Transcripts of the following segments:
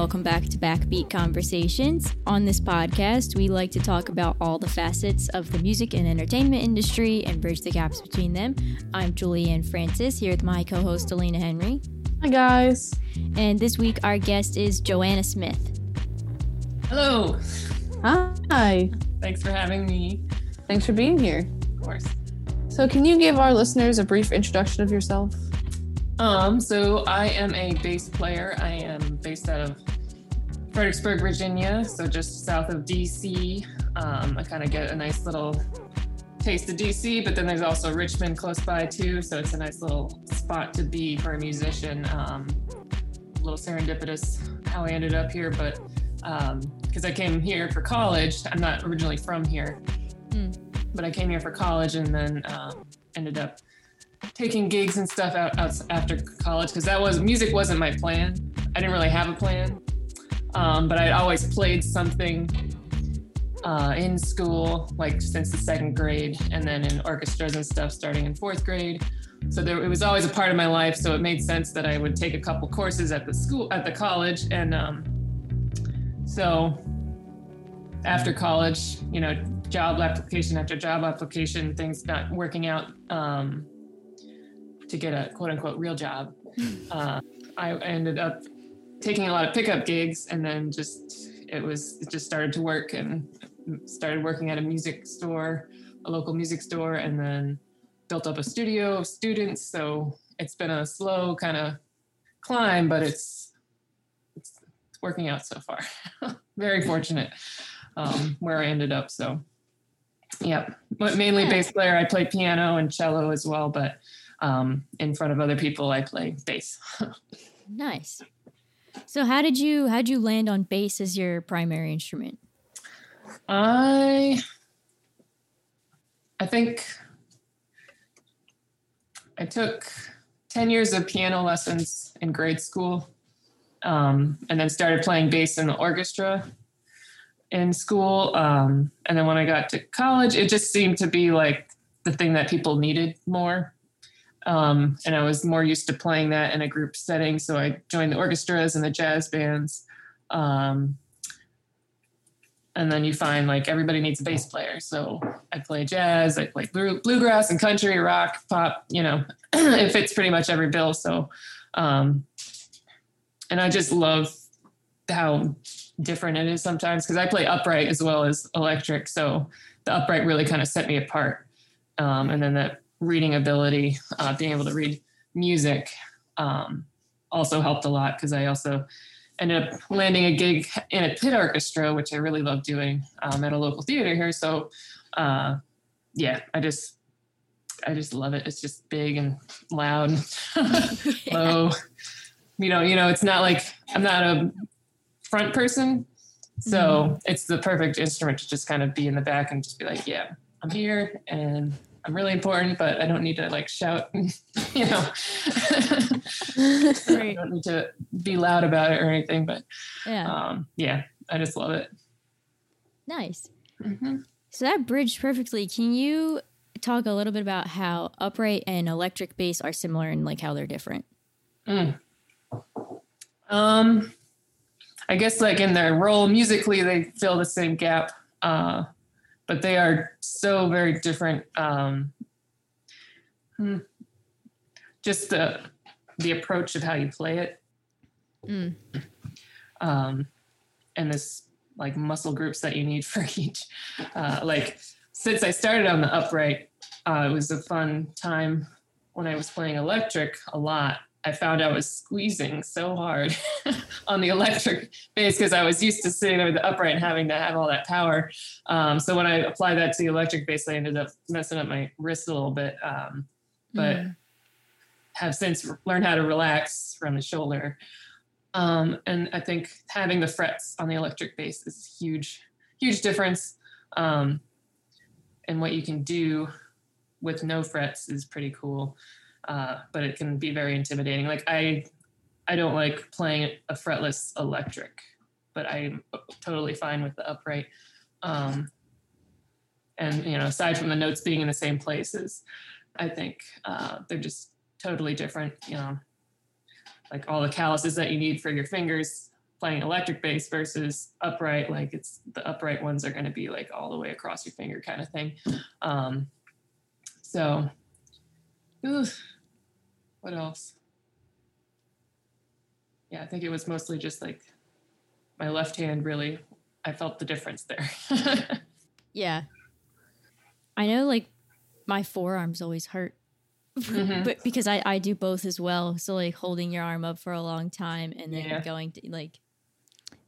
welcome back to Backbeat Conversations. On this podcast, we like to talk about all the facets of the music and entertainment industry and bridge the gaps between them. I'm Julianne Francis here with my co host, Alina Henry. Hi, guys. And this week, our guest is Joanna Smith. Hello. Hi. Thanks for having me. Thanks for being here. Of course. So, can you give our listeners a brief introduction of yourself? Um, so I am a bass player. I am based out of Fredericksburg, Virginia, so just south of DC. Um, I kind of get a nice little taste of DC, but then there's also Richmond close by too, so it's a nice little spot to be for a musician. Um, a little serendipitous how I ended up here, but because um, I came here for college, I'm not originally from here, mm. but I came here for college and then um, ended up taking gigs and stuff out, out after college because that was music wasn't my plan. I didn't really have a plan, um, but I'd always played something uh, in school, like since the second grade, and then in orchestras and stuff starting in fourth grade. So there, it was always a part of my life. So it made sense that I would take a couple courses at the school, at the college, and um, so after college, you know, job application after job application, things not working out. Um, to get a quote unquote real job. Uh, I ended up taking a lot of pickup gigs and then just it was it just started to work and started working at a music store, a local music store, and then built up a studio of students. So it's been a slow kind of climb, but it's it's working out so far. Very fortunate um, where I ended up. So, yep. But mainly bass player. I play piano and cello as well, but um, in front of other people, I play bass. nice. So how did you how did you land on bass as your primary instrument? I I think I took 10 years of piano lessons in grade school um, and then started playing bass in the orchestra in school. Um, and then when I got to college, it just seemed to be like the thing that people needed more. Um, and I was more used to playing that in a group setting. So I joined the orchestras and the jazz bands. Um, and then you find like everybody needs a bass player. So I play jazz, I play blue, bluegrass and country, rock, pop, you know, it fits pretty much every bill. So, um, and I just love how different it is sometimes because I play upright as well as electric. So the upright really kind of set me apart. Um, and then that reading ability, uh, being able to read music, um, also helped a lot because I also ended up landing a gig in a pit orchestra, which I really love doing um, at a local theater here. So, uh, yeah, I just I just love it. It's just big and loud, low. You know, you know, it's not like I'm not a front person, so mm-hmm. it's the perfect instrument to just kind of be in the back and just be like, yeah, I'm here and I'm really important, but I don't need to like shout, you know. I don't need to be loud about it or anything, but yeah, um, yeah, I just love it. Nice. Mm-hmm. So that bridged perfectly. Can you talk a little bit about how upright and electric bass are similar and like how they're different? Mm. Um, I guess like in their role musically, they fill the same gap. Uh, but they are so very different. Um, hmm, just the the approach of how you play it, mm. um, and this like muscle groups that you need for each. Uh, like since I started on the upright, uh, it was a fun time when I was playing electric a lot I found I was squeezing so hard on the electric bass because I was used to sitting there with the upright and having to have all that power. Um, so when I applied that to the electric bass, I ended up messing up my wrist a little bit. Um, but mm. have since learned how to relax from the shoulder. Um, and I think having the frets on the electric bass is huge, huge difference. Um, and what you can do with no frets is pretty cool uh, but it can be very intimidating. Like I, I don't like playing a fretless electric, but I'm totally fine with the upright. Um, and you know, aside from the notes being in the same places, I think uh, they're just totally different. You know, like all the calluses that you need for your fingers playing electric bass versus upright. Like it's the upright ones are going to be like all the way across your finger kind of thing. Um, so, ooh, what else? Yeah, I think it was mostly just like my left hand really, I felt the difference there. yeah. I know like my forearms always hurt. Mm-hmm. but because I, I do both as well. So like holding your arm up for a long time and then yeah. going to like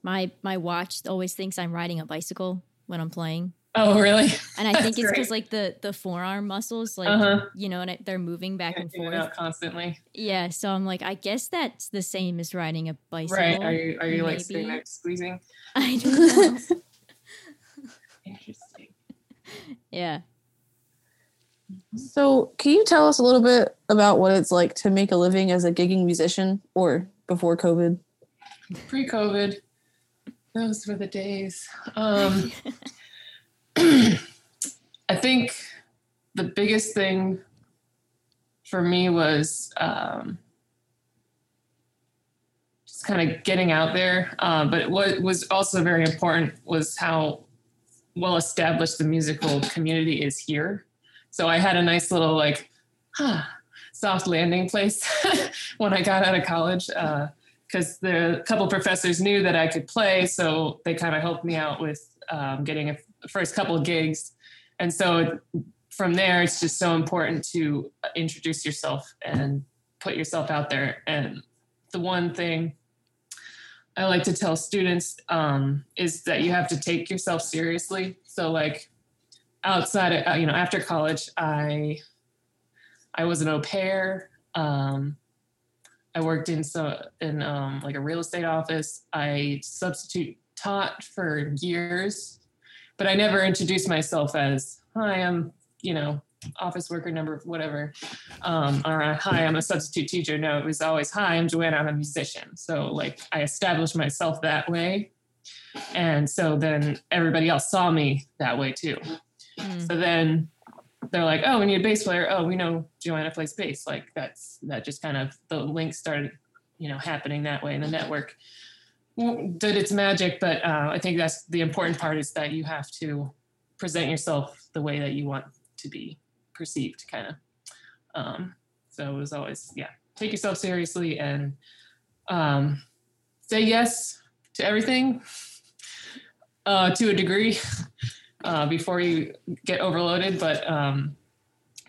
my my watch always thinks I'm riding a bicycle when I'm playing. Oh, really? And I think it's because like the the forearm muscles, like uh-huh. you know, and they're moving back and forth constantly. Yeah, so I'm like, I guess that's the same as riding a bicycle. Right? Are you are you maybe. like sitting there squeezing? I don't know. Interesting. Yeah. So, can you tell us a little bit about what it's like to make a living as a gigging musician, or before COVID? Pre-COVID, those were the days. Um, I think the biggest thing for me was um, just kind of getting out there. Uh, but what was also very important was how well established the musical community is here. So I had a nice little like huh, soft landing place when I got out of college. Uh, because the couple professors knew that I could play, so they kind of helped me out with um, getting a first couple of gigs. And so from there, it's just so important to introduce yourself and put yourself out there. And the one thing I like to tell students um, is that you have to take yourself seriously. So like outside of, you know, after college, I, I was an au pair. Um, I worked in so in um, like a real estate office. I substitute taught for years, but I never introduced myself as hi, I'm you know office worker number whatever, um, or hi, I'm a substitute teacher. No, it was always hi, I'm Joanna, I'm a musician. So like I established myself that way, and so then everybody else saw me that way too. Mm. So then they're like, oh, we need a bass player. Oh, we know Joanna plays bass. Like that's that just kind of the link started, you know, happening that way in the network did its magic. But uh, I think that's the important part is that you have to present yourself the way that you want to be perceived, kind of. Um, so it was always, yeah, take yourself seriously and um, say yes to everything uh, to a degree uh, before you get overloaded. But um,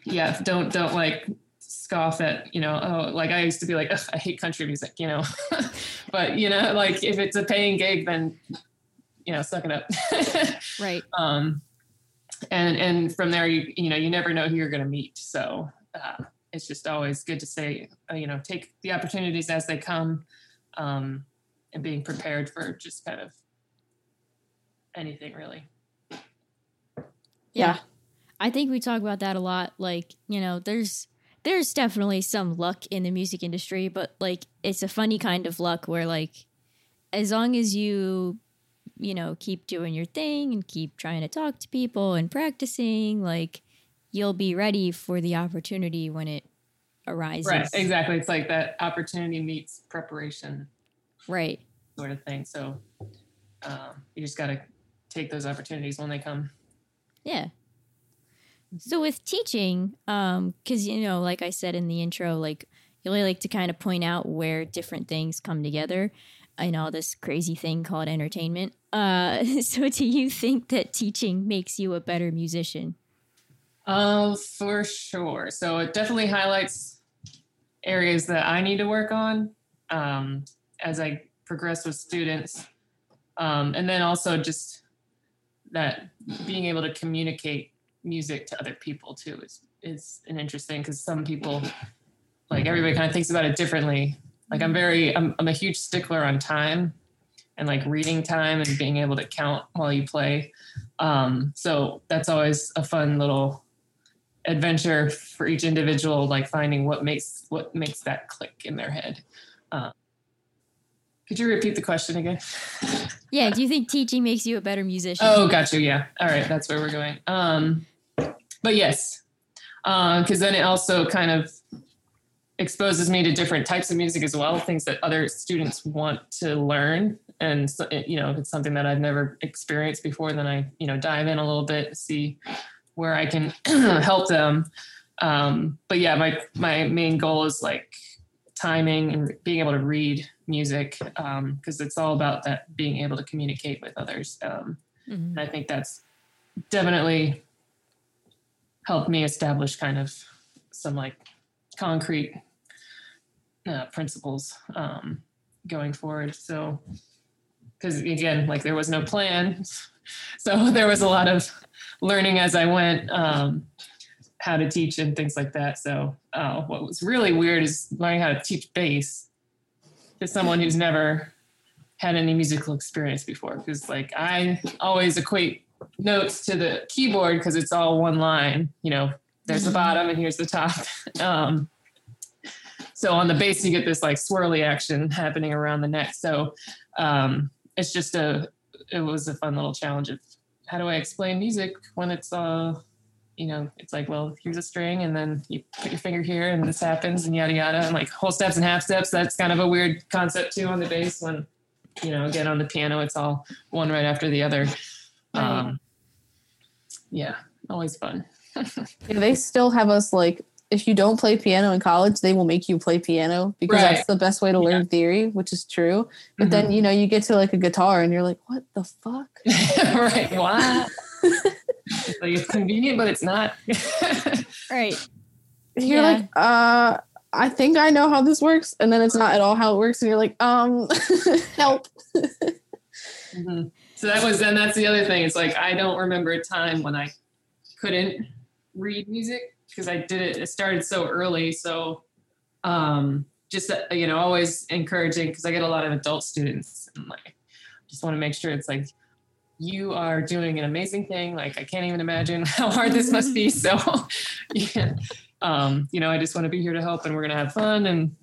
yeah, don't don't like scoff at you know oh like I used to be like I hate country music you know, but you know like if it's a paying gig then you know suck it up. right. Um, and and from there you you know you never know who you're going to meet so. Uh, it's just always good to say, uh, you know, take the opportunities as they come, um, and being prepared for just kind of anything really. Yeah. I think we talk about that a lot. Like, you know, there's there's definitely some luck in the music industry, but like it's a funny kind of luck where like as long as you you know, keep doing your thing and keep trying to talk to people and practicing, like you'll be ready for the opportunity when it arises. Right, exactly. It's like that opportunity meets preparation. Right. Sort of thing. So um, you just got to take those opportunities when they come. Yeah. So with teaching, um, because you know, like I said in the intro, like you really like to kind of point out where different things come together in all this crazy thing called entertainment. Uh, so do you think that teaching makes you a better musician? Uh, for sure. So it definitely highlights areas that I need to work on um, as I progress with students. Um, and then also just that being able to communicate music to other people too is is an interesting because some people like everybody kind of thinks about it differently like i'm very I'm, I'm a huge stickler on time and like reading time and being able to count while you play um, so that's always a fun little adventure for each individual like finding what makes what makes that click in their head uh, could you repeat the question again? yeah. Do you think teaching makes you a better musician? Oh, got you. Yeah. All right. That's where we're going. Um, but yes, because uh, then it also kind of exposes me to different types of music as well, things that other students want to learn. And so, you know, if it's something that I've never experienced before, then I, you know, dive in a little bit, see where I can help them. Um, but yeah, my my main goal is like timing and being able to read music because um, it's all about that being able to communicate with others. Um, mm-hmm. And I think that's definitely helped me establish kind of some like concrete uh, principles um, going forward. So, because again, like there was no plan, so there was a lot of learning as I went. Um, how to teach and things like that. So uh, what was really weird is learning how to teach bass to someone who's never had any musical experience before. Because like I always equate notes to the keyboard because it's all one line. You know, there's the mm-hmm. bottom and here's the top. Um, so on the bass, you get this like swirly action happening around the neck. So um, it's just a it was a fun little challenge of how do I explain music when it's uh you know, it's like, well, here's a string, and then you put your finger here, and this happens, and yada yada, and like whole steps and half steps. That's kind of a weird concept too on the bass. When, you know, again on the piano, it's all one right after the other. Um, yeah, always fun. yeah, they still have us like if you don't play piano in college, they will make you play piano because right. that's the best way to learn yeah. theory, which is true. But mm-hmm. then you know you get to like a guitar and you're like, what the fuck? right? What? it's like it's convenient, but it's not. right. You're yeah. like, uh, I think I know how this works, and then it's not at all how it works, and you're like, um, help. mm-hmm. So that was, and that's the other thing. It's like I don't remember a time when I couldn't read music because I did it. It started so early, so um, just uh, you know, always encouraging because I get a lot of adult students, and like, just want to make sure it's like you are doing an amazing thing. Like I can't even imagine how hard this must be. So, yeah, um, you know, I just want to be here to help, and we're gonna have fun, and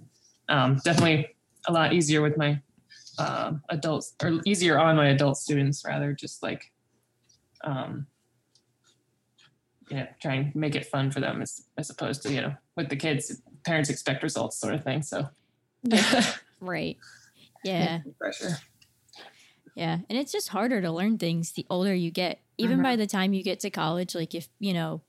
um, definitely a lot easier with my uh, adults, or easier on my adult students, rather. Just like, um, yeah, try and make it fun for them as as opposed to you know with the kids, parents expect results, sort of thing. So, right, yeah, pressure. Yeah. And it's just harder to learn things the older you get. Even mm-hmm. by the time you get to college, like if, you know,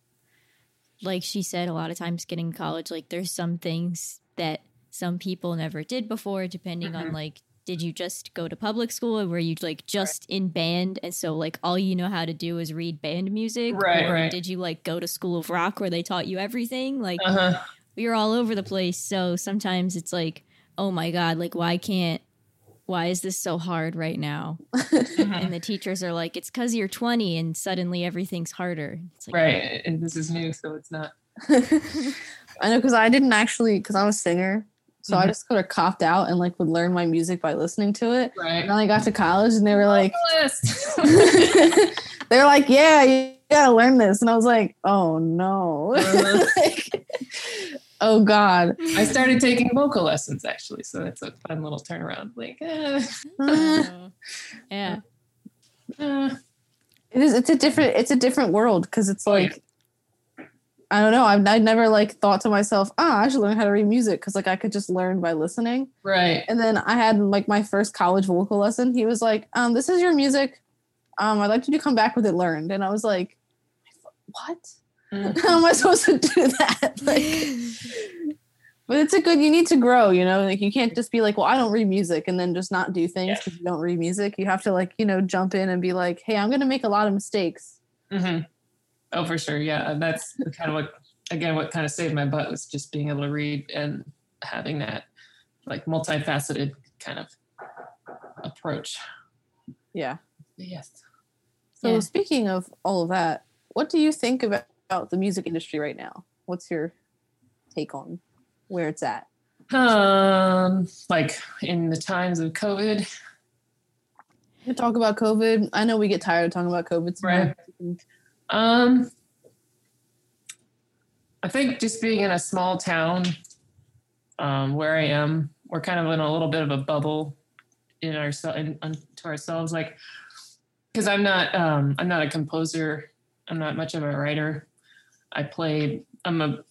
like she said, a lot of times getting college, like there's some things that some people never did before, depending mm-hmm. on like, did you just go to public school or were you like just right. in band? And so like all you know how to do is read band music? Right. Or right. did you like go to school of rock where they taught you everything? Like uh-huh. you're all over the place. So sometimes it's like, oh my God, like why can't why is this so hard right now? Mm-hmm. and the teachers are like, it's because you're 20 and suddenly everything's harder. Like, right. And this is new, so it's not. I know because I didn't actually, because I'm a singer. So mm-hmm. I just sort of copped out and like would learn my music by listening to it. Right. And then I got to college and they were like, they're like, yeah, you gotta learn this. And I was like, oh no. Like, Oh God! I started taking vocal lessons actually, so that's a fun little turnaround. Like, uh, yeah, uh, it is. It's a different. It's a different world because it's oh, like, yeah. I don't know. I've I never like thought to myself, ah, oh, I should learn how to read music because like I could just learn by listening. Right. And then I had like my first college vocal lesson. He was like, um, "This is your music. Um, I'd like you to come back with it learned." And I was like, "What?" Mm. How am I supposed to do that? Like, but it's a good. You need to grow. You know, like you can't just be like, well, I don't read music, and then just not do things because yeah. you don't read music. You have to like, you know, jump in and be like, hey, I'm going to make a lot of mistakes. Mm-hmm. Oh, for sure. Yeah, and that's kind of what again what kind of saved my butt was just being able to read and having that like multifaceted kind of approach. Yeah. Yes. So yeah. speaking of all of that, what do you think about about the music industry right now? What's your take on where it's at? Um, like in the times of COVID. You talk about COVID. I know we get tired of talking about COVID. Right. Um, I think just being in a small town, um, where I am, we're kind of in a little bit of a bubble in our in, to ourselves. Like, because I'm not, um, I'm not a composer. I'm not much of a writer. I play. I'm a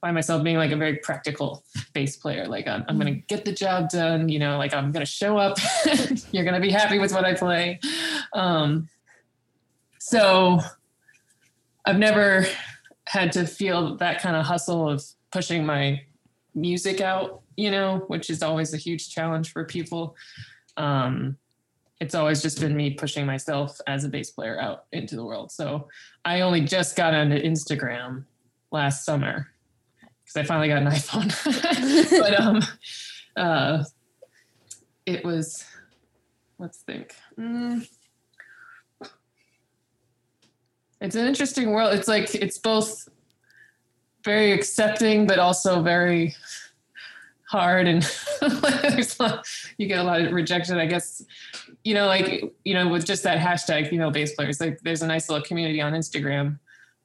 find myself being like a very practical bass player. Like I'm, I'm going to get the job done. You know, like I'm going to show up. You're going to be happy with what I play. Um, so I've never had to feel that kind of hustle of pushing my music out, you know, which is always a huge challenge for people. Um, it's always just been me pushing myself as a bass player out into the world. So I only just got onto Instagram last summer because I finally got an iPhone. but um, uh, it was, let's think. Mm, it's an interesting world. It's like it's both very accepting, but also very hard and lot, you get a lot of rejection i guess. You know like you know with just that hashtag female bass players like there's a nice little community on instagram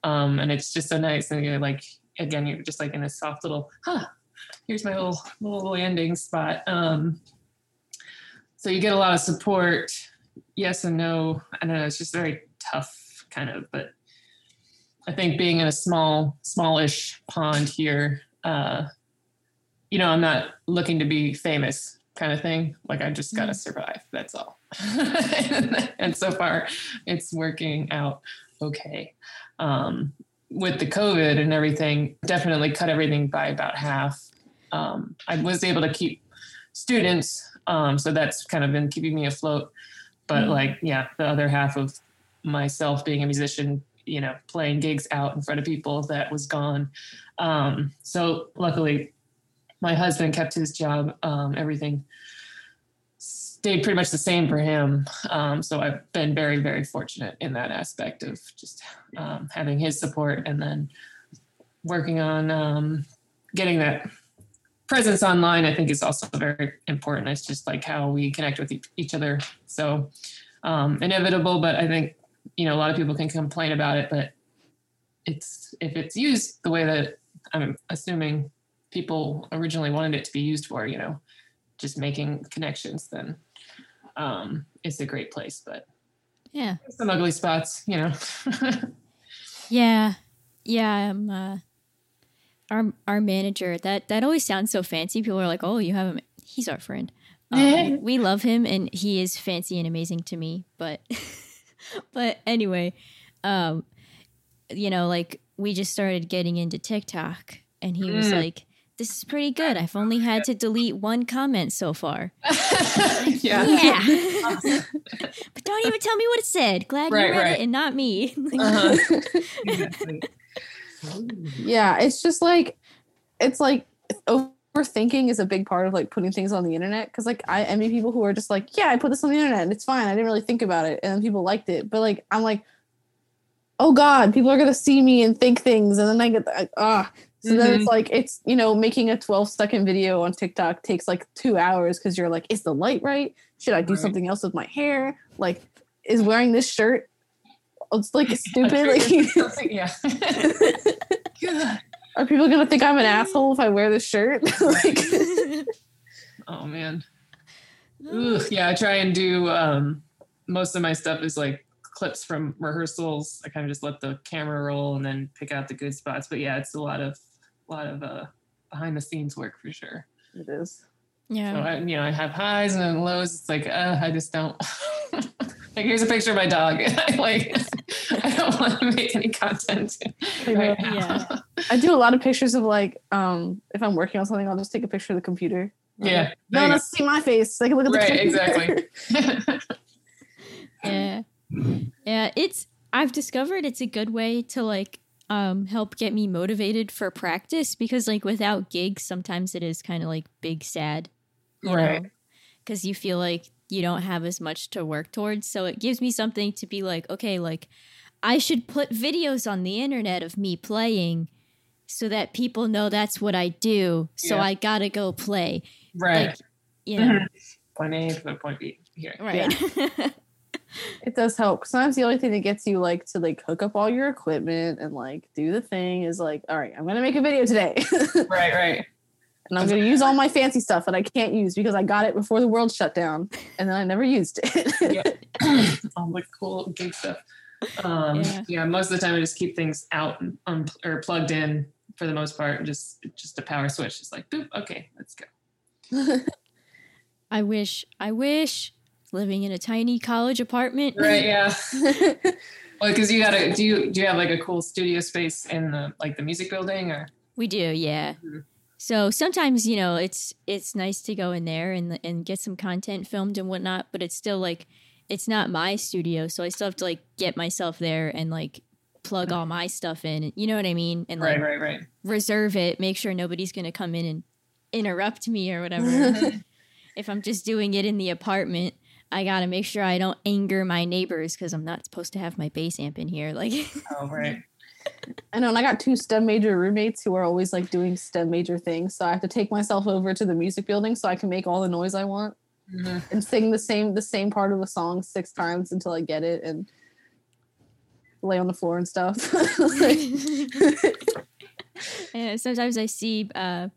um, and it's just so nice. And you're like again you're just like in a soft little huh here's my little little landing spot. Um, so you get a lot of support yes and no. I don't know it's just very tough kind of but i think being in a small smallish pond here uh, you know, I'm not looking to be famous kind of thing. Like I just got to mm. survive. That's all. and so far it's working out okay. Um, with the COVID and everything, definitely cut everything by about half. Um, I was able to keep students. Um, so that's kind of been keeping me afloat. But mm-hmm. like, yeah, the other half of myself being a musician, you know, playing gigs out in front of people that was gone. Um, so luckily my husband kept his job. Um, everything stayed pretty much the same for him. Um, so I've been very, very fortunate in that aspect of just um, having his support and then working on um, getting that presence online. I think is also very important. It's just like how we connect with each other. So um, inevitable, but I think you know a lot of people can complain about it, but it's if it's used the way that I'm assuming people originally wanted it to be used for, you know, just making connections, then um, it's a great place. But yeah, some ugly spots, you know. yeah, yeah. Um, uh, our our manager that that always sounds so fancy. People are like, "Oh, you have him." He's our friend. Um, we love him, and he is fancy and amazing to me. But but anyway, um, you know, like we just started getting into TikTok, and he was mm. like this is pretty good. I've only had to delete one comment so far. yeah. Yeah. but don't even tell me what it said. Glad right, you read right. it and not me. uh-huh. yeah, it's just like it's like overthinking is a big part of like putting things on the internet because like I envy people who are just like, yeah, I put this on the internet and it's fine. I didn't really think about it, and then people liked it. But like I'm like, oh god, people are gonna see me and think things, and then I get ah. Uh, so mm-hmm. then it's mm-hmm. like it's you know making a 12 second video on TikTok takes like two hours because you're like, is the light right? Should I do right. something else with my hair? Like, is wearing this shirt? It's like stupid. like, yeah. Are people gonna think I'm an asshole if I wear this shirt? like, oh man. Ugh, yeah, I try and do um, most of my stuff is like clips from rehearsals. I kind of just let the camera roll and then pick out the good spots. But yeah, it's a lot of a lot of uh, behind the scenes work for sure. It is. Yeah. So I, you know, I have highs and lows. It's like, uh, I just don't. like, here's a picture of my dog. I like, I don't want to make any content. Right yeah. I do a lot of pictures of like, um, if I'm working on something, I'll just take a picture of the computer. Yeah. No one wants to see my face. I can look at the right, exactly. yeah. Yeah. It's, I've discovered it's a good way to like um help get me motivated for practice because like without gigs sometimes it is kind of like big sad right because you feel like you don't have as much to work towards so it gives me something to be like okay like i should put videos on the internet of me playing so that people know that's what i do so yeah. i gotta go play right like, you know mm-hmm. point a to point b here right yeah. it does help. Sometimes the only thing that gets you like to like hook up all your equipment and like do the thing is like, all right, I'm gonna make a video today. right, right. And I'm gonna use all my fancy stuff that I can't use because I got it before the world shut down, and then I never used it. yeah. all the cool gig stuff. Um, yeah. yeah. most of the time I just keep things out and un- or plugged in for the most part, just just a power switch. It's like boop, okay, let's go. I wish, I wish living in a tiny college apartment. Right, yeah. well, because you gotta do you do you have like a cool studio space in the like the music building or We do, yeah. Mhm. So sometimes you know it's it's nice to go in there and and get some content filmed and whatnot, but it's still like it's not my studio, so I still have to like get myself there and like plug all my stuff in. You know what I mean? And like right, right, right. reserve it, make sure nobody's gonna come in and interrupt me or whatever. if I'm just doing it in the apartment, I gotta make sure I don't anger my neighbors because I'm not supposed to have my bass amp in here. Like, Oh, right. I know, and I got two STEM major roommates who are always like doing STEM major things. So I have to take myself over to the music building so I can make all the noise I want Mhm. and sing the same the same part of a song six times until I get it and lay on the floor and stuff. Like, and sometimes I see uh,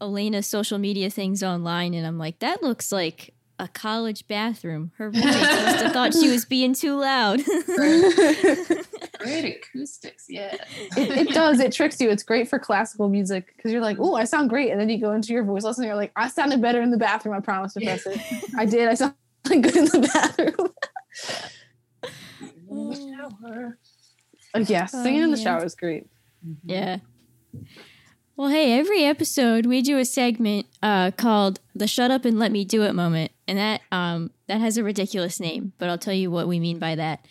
Elena's social media things online, and I'm like, that looks like a college bathroom. Her roommates must have thought she was being too loud. Great acoustics, yeah. it, it does. It tricks you. It's great for classical music because you're like, oh, I sound great. And then you go into your voice lesson and you're like, I sounded better in the bathroom. I promise, Yeah. Professor. I did. I sounded good in the bathroom. In the shower. Oh, yeah, Oh, singing in the yeah. shower is great. Yeah. Well, hey, every episode we do a segment uh, called the "Shut Up and Let Me Do It" moment, and that um, that has a ridiculous name, but I'll tell you what we mean by that.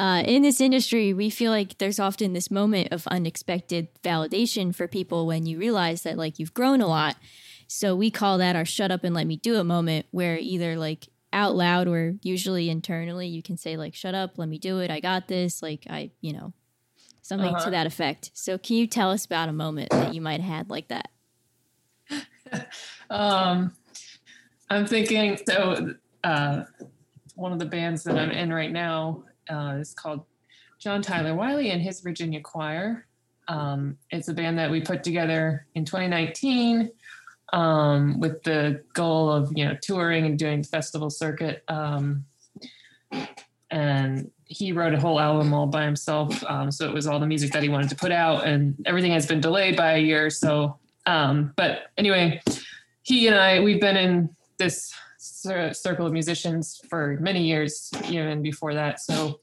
Uh, in this industry, we feel like there's often this moment of unexpected validation for people when you realize that like you've grown a lot. So we call that our "Shut Up and Let Me Do It" moment, where either like out loud or usually internally you can say like "Shut up, let me do it, I got this," like I, you know, something Uh-huh. to that effect. So, can you tell us about a moment that you might have had like that? Um, I'm thinking so. Uh, one of the bands that I'm in right now uh, is called John Tyler Wiley and his Virginia Choir. Um, it's a band that we put together in 2019 um, with the goal of you know touring and doing festival circuit. Um, and he wrote a whole album all by himself. Um, so it was all the music that he wanted to put out, and everything has been delayed by a year. So, um, but anyway, he and I we've been in this circle of musicians for many years, even before that. So,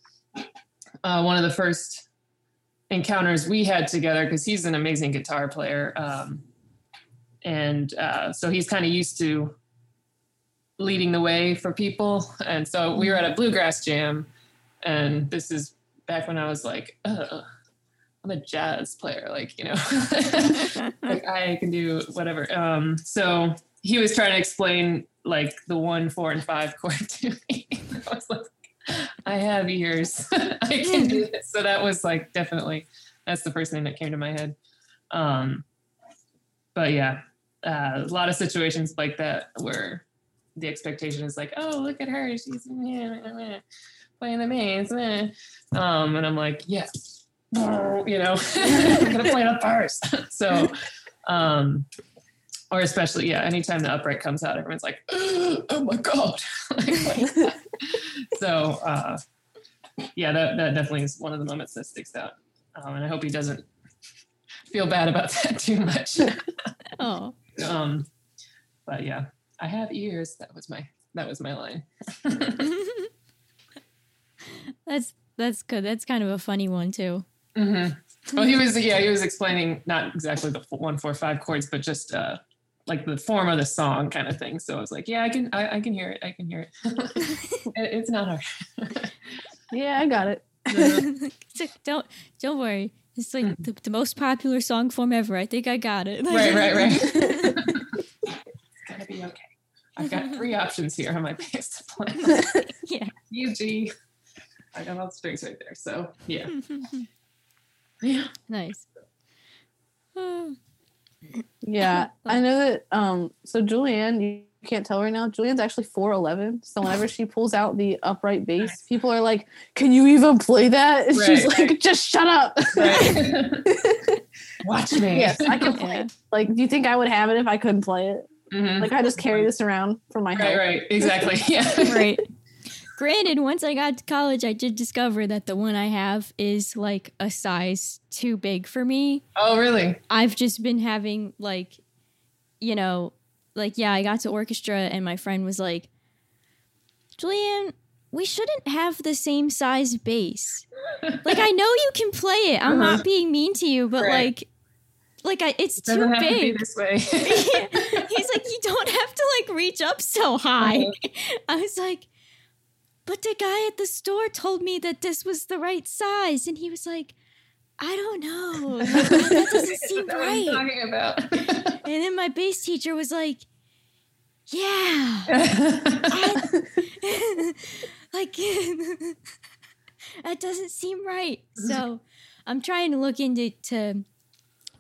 uh, one of the first encounters we had together because he's an amazing guitar player, um, and uh, so he's kind of used to leading the way for people. And so we were at a bluegrass jam, and this is back when I was like, Ugh, I'm a jazz player, like you know, like I can do whatever. Um, so he was trying to explain like the one, four, and five chord to me. I was like, I have ears, I can do this. So that was like definitely that's the first thing that came to my head. Um, but yeah, uh, a lot of situations like that where the expectation is like, oh, look at her, she's playing the mains, um, and I'm like, yes, you know, I'm gonna play it first. so, um, or especially, yeah, anytime the upright comes out, everyone's like, oh my god. Like, so, uh, yeah, that that definitely is one of the moments that sticks out, um, and I hope he doesn't feel bad about that too much. Oh, um, but yeah, I have ears. That was my that was my line. that's that's good. That's kind of a funny one too. hmm Well, he was yeah he was explaining not exactly the one four five chords, but just uh like the form of the song kind of thing. So I was like, yeah, I can I, I can hear it. I can hear it. It- it's not hard. Yeah, I got it. Like, don't don't worry. It's like mm. the, the most popular song form ever. I think I got it. right, right, right. it's gonna be okay. I've got three options here on my bass to play. yeah. U G. I got all the strings right there. So yeah, yeah. nice. Oh, Yeah, I know that. Um, so Julianne, you can't tell right now. Julianne's actually four eleven. So whenever she pulls out the upright bass, people are like, "Can you even play that?" And she's like, right. "Just shut up." Right. Watch me. yes, I can play. It. Like, do you think I would have it if I couldn't play it? Mhm. Like, I just carry this around for my Right, head. right, exactly. Yeah. right. Granted, once I got to college, I did discover that the one I have is like a size too big for me. Oh, really? I've just been having like, you know, like yeah, I got to orchestra and my friend was like, Julianne, we shouldn't have the same size bass. like I know you can play it. I'm Uh-huh. not being mean to you, but Right. like, like I, it's It too have to big. this way. He's like, you don't have to like reach up so high. I was like, but the guy at the store told me that this was the right size, and he was like, I don't know. that doesn't seem That's what I'm right. talking about. And then my bass teacher was like, Yeah, like that doesn't seem right. So I'm trying to look into to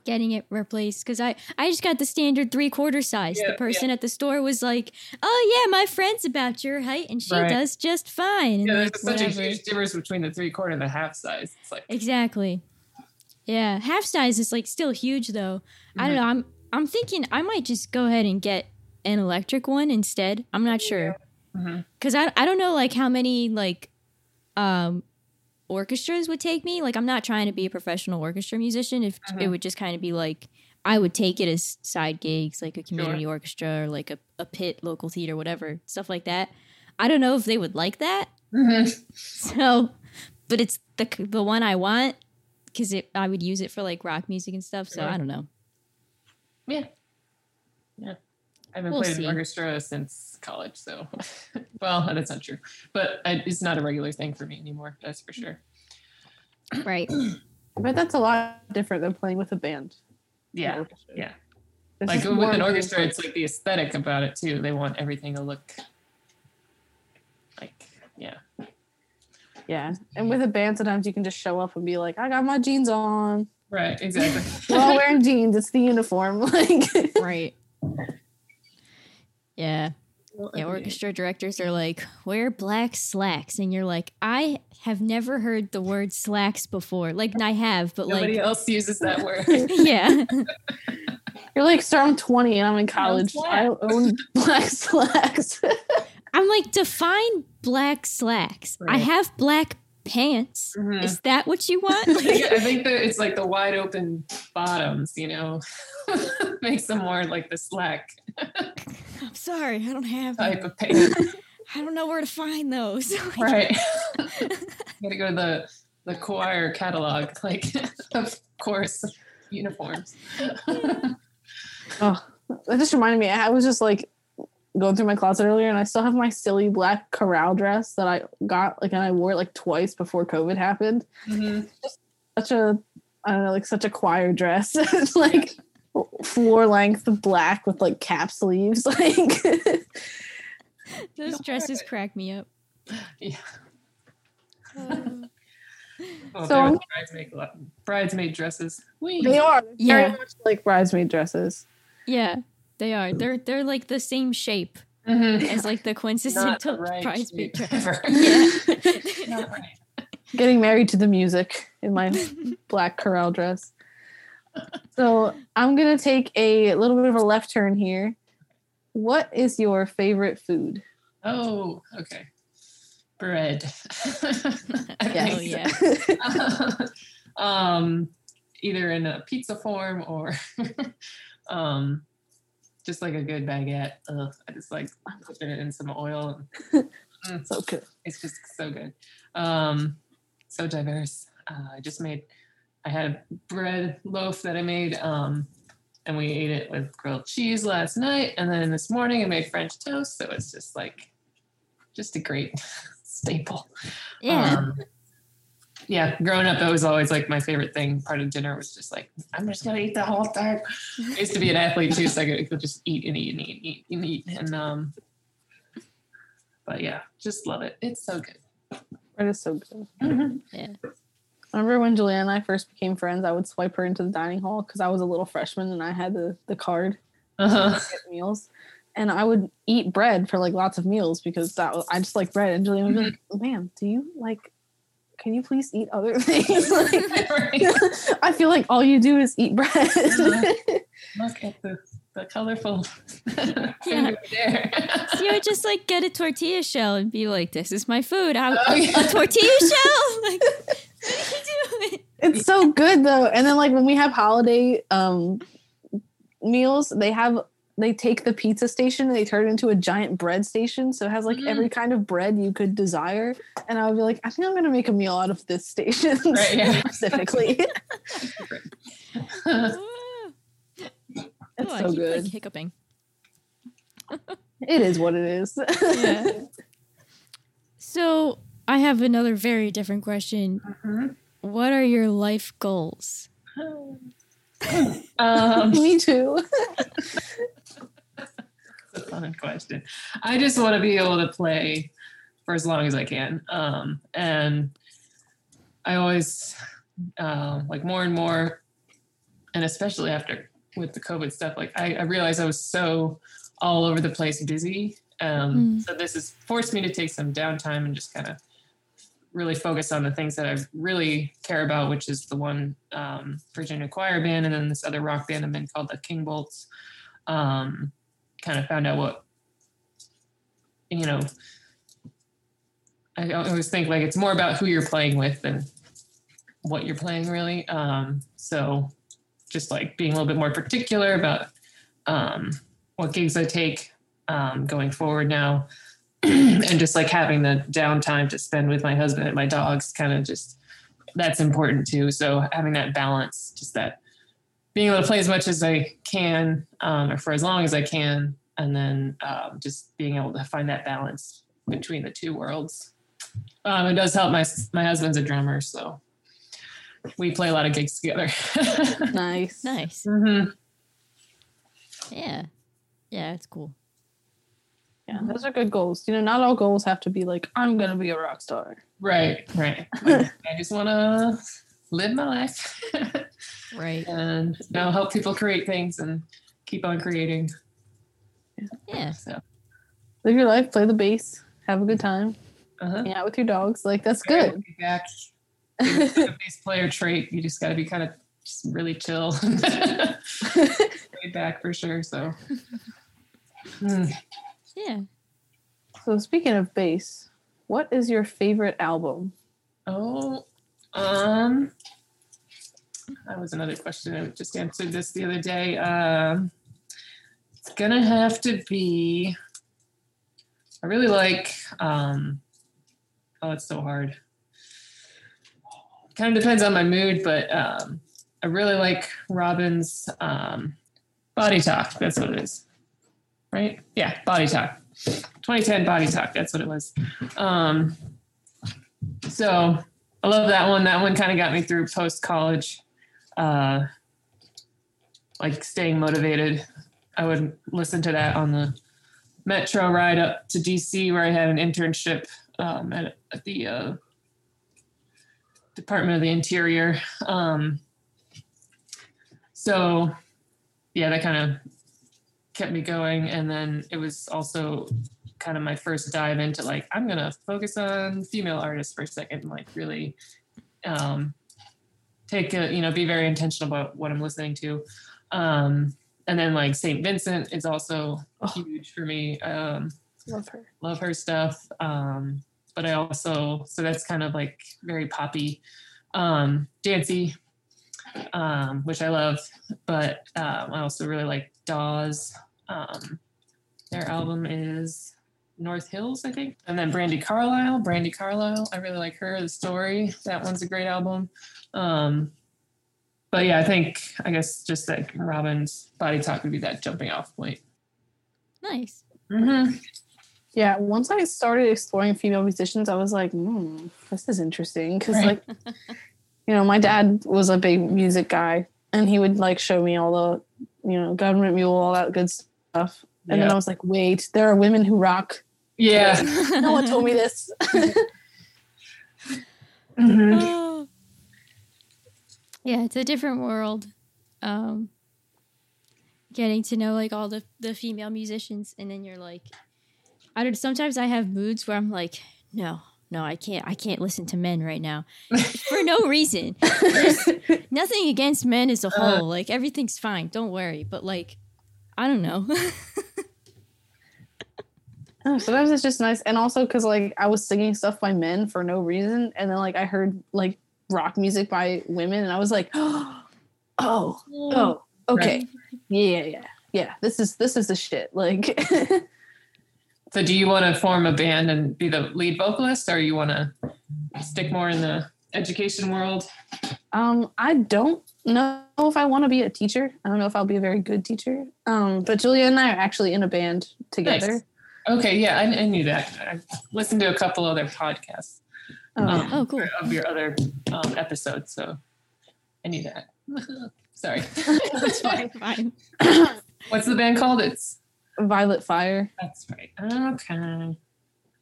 getting it replaced because I I just got the standard three quarter size. Yeah, the person at the store was like, "Oh yeah, my friend's about your height and she Right. does just fine." And yeah, like, there's such a huge difference between the three quarter and the half size. It's like Exactly. Yeah, half size is like still huge though. I don't know. I'm I'm thinking I might just go ahead and get an electric one instead. I'm not sure Mhm. because I I don't know like how many like um orchestras would take me. Like I'm not trying to be a professional orchestra musician. If it Mhm. would just kind of be like I would take it as side gigs, like a community orchestra or like a, a pit local theater, whatever stuff like that. I don't know if they would like that. Mhm. So, but it's the the one I want because it I would use it for like rock music and stuff. So Sure. I don't know. yeah, yeah. I haven't We'll played see. an orchestra since college, so well, that's not true. But I, it's not a regular thing for me anymore. That's for sure. Right. But that's a lot different than playing with a band. Yeah, yeah. This like with an orchestra, it's like the aesthetic about it too. They want everything to look like yeah. yeah. And with a band, sometimes you can just show up and be like, I got my jeans on. Right, exactly. We're all wearing jeans. It's the uniform. Like, right. Yeah. Yeah. Orchestra directors are like, wear black slacks. And you're like, I have never heard the word slacks before. Like, I have, but Nobody like, Nobody else uses that word. yeah. you're like, sir, I'm 20 and I'm in college. I slacks. own black slacks. I'm like, define black slacks. I have black pants. Mhm. Is that what you want? I think- I think that it's like the wide open bottoms, you know, makes them more like the slack I'm sorry, I don't have type them. of pants. I don't know where to find those. right. Gotta go to the the choir catalog, like of course, uniforms. oh, that just reminded me. I was just like going through my closet earlier and I still have my silly black corral dress that I got like and I wore it like twice before COVID happened. Mhm. Such a I don't know, like such a choir dress. It's like floor length black with like cap sleeves. Like Those dresses crack me up. Yeah. Uh, Oh, So they're bridesmaid, bridesmaid dresses. Whee. they are Yeah. very much like bridesmaid dresses. yeah, they are. They're they're like the same shape Mhm. as like the Not quintessential the right bridesmaid shape dress. ever. Yeah. Not right. Getting married to the music in my black corral dress. So I'm gonna take a little bit of a left turn here. What is your favorite food? Oh, okay. Bread. I Oh, yeah. um, either in a pizza form or um, just like a good baguette. Ugh, I just like I'm putting it in some oil. And, so good. it's just so good. Um, so diverse. Uh, I just made. I had a bread loaf that I made, um, and we ate it with grilled cheese last night. And then this morning I made French toast. So it's just like, just a great staple. Yeah. Um, yeah, growing up, that was always like my favorite thing. Part of dinner was just like, I'm just gonna eat the whole thing. I used to be an athlete too, so I could, could just eat and eat and eat and eat and eat. And um, but yeah, just love it. It's so good. It is so good. Yeah. I remember when Julianne and I first became friends, I would swipe her into the dining hall because I was a little freshman and I had the, the card Uh-huh. to get meals. And I would eat bread for like lots of meals because that was, I just like bread. And Julianne would be like, "Man, do you like? Can you please eat other things? like, Right. I feel like all you do is eat bread." Look at the, the colorful Yeah. there. So you would just like get a tortilla shell and be like, "This is my food." How, Oh, yeah. A tortilla shell? Like, what are you doing? It's so good though. And then like when we have holiday um meals, they have they take the pizza station and they turn it into a giant bread station. So it has like Mhm. every kind of bread you could desire. And I would be like, I think I'm gonna make a meal out of this station Right, yeah. specifically. Oh, it's I so keep, good. Like, hiccuping. it is what it is. Yeah. So I have another very different question. Mhm. What are your life goals? um, Me too. Fun question. I just want to be able to play for as long as I can. Um, and I always uh, like more and more, and especially after with the COVID stuff, like I, I realized I was so all over the place busy. Um, Mm. So this has forced me to take some downtime and just kind of really focus on the things that I really care about, which is the one um, Virginia choir band and then this other rock band I'm in called the King Bolts. Um, kind of found out what you know i always think like it's more about who you're playing with than what you're playing really. Um so just like being a little bit more particular about um what gigs i take um going forward now. And just like having the downtime to spend with my husband and my dogs kind of just that's important too. So having that balance just that being able to play as much as I can, um, or for as long as I can, and then um, just being able to find that balance between the two worlds. Um, it does help. My my husband's a drummer, so we play a lot of gigs together. nice. Nice. Mhm. Yeah. Yeah, it's cool. Yeah, those are good goals. You know, not all goals have to be like, I'm gonna be a rock star. Right, right. I just want to live my life Right. and you know help people create things and keep on creating. Yeah. So, Live your life, play the bass, have a good time, uh-huh. hang out with your dogs. Like that's Right, good. Back. Like a bass player trait. You just got to be kind of just really chill. Way back for sure. So, Hmm. Yeah. so speaking of bass, what is your favorite album? oh, um, that was another question. I just answered this the other day. Um, it's gonna have to be. I really like. Um, oh, it's so hard. Kind of depends on my mood, but um, I really like Robyn's um, Body Talk. That's what it is, right? Yeah, Body Talk. 2010 Body Talk. That's what it was. Um, so I love that one. That one kind of got me through post college, uh, like staying motivated. I would listen to that on the metro ride up to DC, where I had an internship um, at, at the uh, Department of the Interior. Um, so, yeah, that kind of kept me going. And then it was also kind of my first dive into like, I'm going to focus on female artists for a second, and like really um, take a, you know, be very intentional about what I'm listening to. Um, and then like St. Vincent is also Oh. huge for me. Um, Love her. love her stuff. Um, but I also so that's kind of like very poppy, um, dancey, um, which I love. But um, I also really like Dawes. Um, their album is North Hills, I think, and then Brandi Carlile. Brandi Carlile, I really like her. The story that one's a great album. Um, but yeah, I think I guess just that Robyn's body talk would be that jumping off point. Nice. Mm-hmm. Yeah, once I started exploring female musicians, I was like, hmm, this is interesting. Because, Right. like, you know, my dad was a big music guy and he would like show me all the, you know, government mule, all that good stuff. And then I was like, wait, there are women who rock. Yeah. No one told me this. Mhm. Yeah, it's a different world. Um, getting to know like all the the female musicians, and then you're like, I don't. Sometimes I have moods where I'm like, no, no, I can't. I can't listen to men right now for no reason. There's nothing against men as a Uh. whole. Like everything's fine. Don't worry. But like, I don't know. Oh, sometimes it's just nice, and also because like I was singing stuff by men for no reason, and then like I heard like rock music by women, and I was like, oh, oh, okay, yeah, yeah, yeah. This is this is the shit. Like, So do you want to form a band and be the lead vocalist or you want to stick more in the education world? um, I don't know if I want to be a teacher. I don't know if I'll be a very good teacher. Um, but Julia and I are actually in a band together. Nice. Okay, yeah, I, I knew that. I listened to a couple other podcasts Oh, um, Oh, cool. of your other um, episodes, so I knew that. Sorry. That's fine. Fine. What's the band called? It's Violet Fire. that's right. Okay.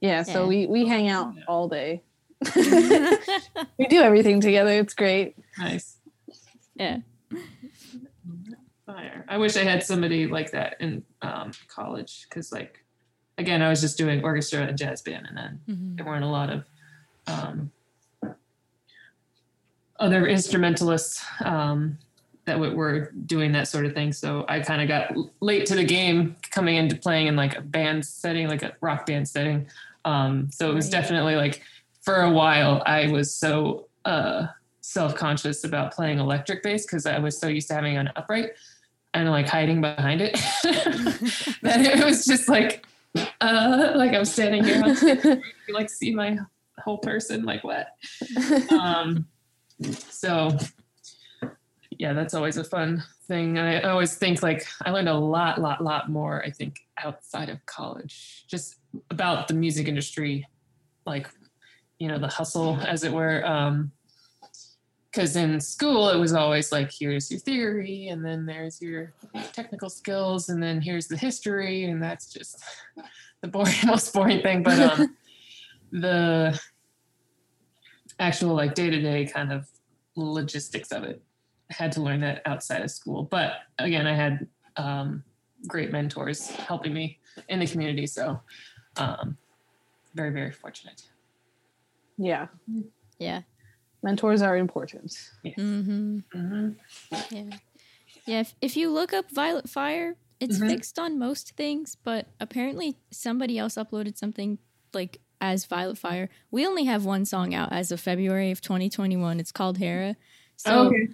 Yeah, so Yeah. we we hang out all day. we do everything together. It's great. Nice. yeah. Fire. I wish I had somebody like that in um, college because, like, again, I was just doing orchestra and jazz band, and then Mhm. there weren't a lot of um, other instrumentalists um, that were doing that sort of thing. So I kind of got late to the game coming into playing in like a band setting, like a rock band setting. Um, so it was definitely like for a while I was so uh, self-conscious about playing electric bass because I was so used to having an upright and like hiding behind it that it was just like uh like I'm standing here on you like see my whole person like what? Um so yeah that's always a fun thing. And i always think like i learned a lot lot lot more i think outside of college just about the music industry like you know the hustle as it were um because in school it was always like here's your theory and then there's your technical skills and then here's the history and that's just the boring most boring thing but um the actual like day-to-day kind of logistics of it I had to learn that outside of school but again i had um great mentors helping me in the community so um very very fortunate yeah, Yeah. mentors are important. Mm-hmm. hmm Yeah. Yeah. If, if you look up Violet Fire, it's Mhm. fixed on most things, but apparently somebody else uploaded something like as Violet Fire. We only have one song out as of February of 2021. It's called Hera. So oh, okay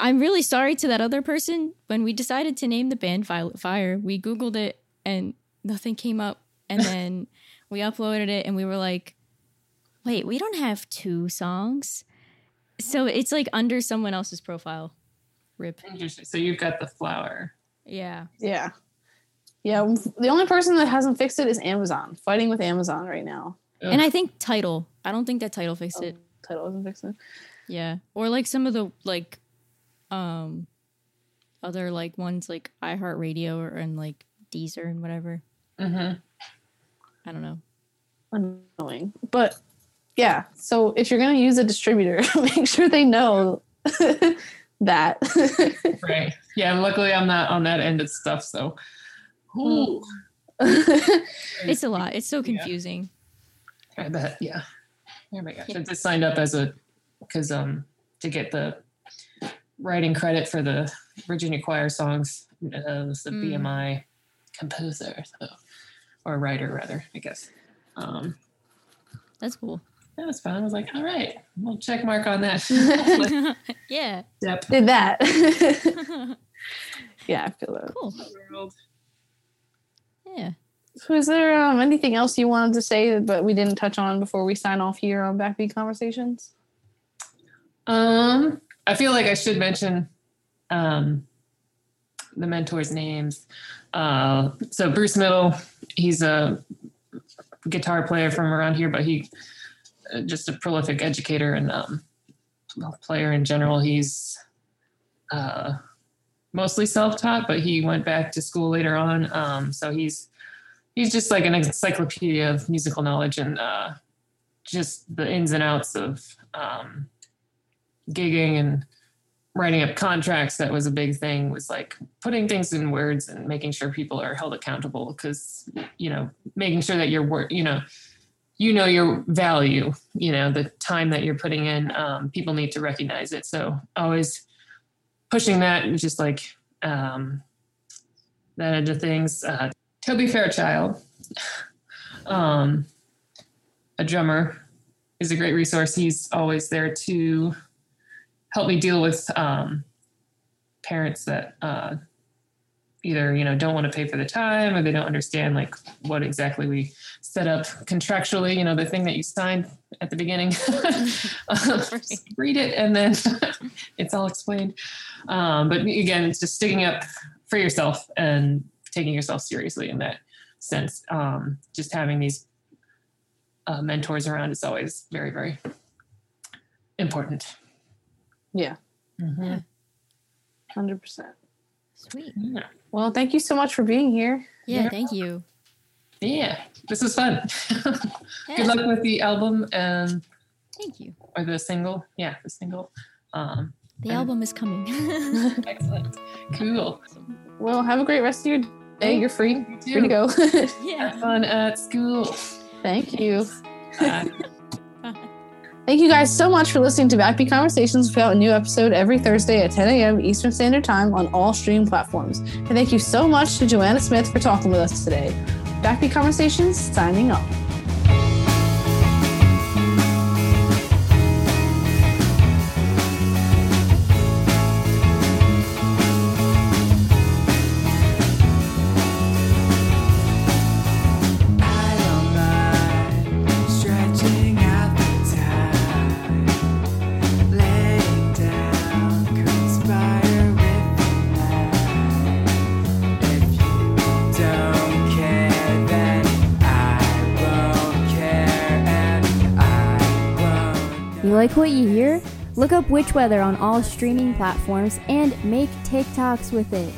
I'm really sorry to that other person. When we decided to name the band Violet Fire, we Googled it and nothing came up. And then we uploaded it and we were like, wait, we don't have two songs. So it's like under someone else's profile. Rip. interesting so you've got the flower Yeah. Yeah, yeah. The only person that hasn't fixed it is Amazon. Fighting with Amazon right now. And I think Tidal. I don't think that Tidal fixed it. Tidal wasn't fixing it. Yeah. Or like some of the like um other like ones like iHeartRadio or and like Deezer and whatever. hmm I don't know. Annoying, but yeah. So if you're gonna use a distributor, make sure they know that. right yeah and luckily i'm not on that end of stuff so Ooh, It's a lot. It's so Yeah. confusing. I bet. Yeah. Oh my gosh. I just signed up as a because um to get the writing credit for the Virginia choir songs uh, as the Mm. BMI composer so, or writer rather I guess. Um, That's cool. that was fun. I was like, all right, we'll check mark on that. yeah. Step. Did that. yeah, I feel that. World. Yeah. So is there um, anything else you wanted to say that but we didn't touch on before we sign off here on Backbeat Conversations? Um, I feel like I should mention um, the mentors' names. Uh, so Bruce Middle, he's a guitar player from around here, but he uh, just a prolific educator and um, player in general. He's uh, mostly self-taught, but he went back to school later on. Um, so he's he's just like an encyclopedia of musical knowledge and uh, just the ins and outs of um, gigging and writing up contracts that was a big thing was like putting things in words and making sure people are held accountable because you know making sure that your work you know you know your value you know the time that you're putting in um, people need to recognize it so always pushing that and just like um, that into things. Uh, Toby Fairchild, um, a drummer, is a great resource. He's always there to help me deal with um, parents that uh, either you know don't want to pay for the time or they don't understand like what exactly we set up contractually you know the thing that you signed at the beginning read it and then it's all explained um, but again it's just sticking up for yourself and taking yourself seriously in that sense um, just having these uh, mentors around is always very very important Yeah, mm-hmm. hundred percent. Sweet. yeah. Well, thank you so much for being here. Yeah, Yeah. thank you. yeah this is fun Yeah, good luck with the album and Thank you. or the single yeah the single um The And- album is coming. excellent cool Well, have a great rest of your day. You're free, You free to go. yeah. have fun at school thank you. Bye. Thank you guys so much for listening to Backbeat Conversations. We put out a new episode every Thursday at 10 a.m. Eastern Standard Time on all streaming platforms. And thank you so much to Joanna Smith for talking with us today. Backbeat Conversations signing off. Like what you hear? Look up Witch Weather on all streaming platforms and make TikToks with it.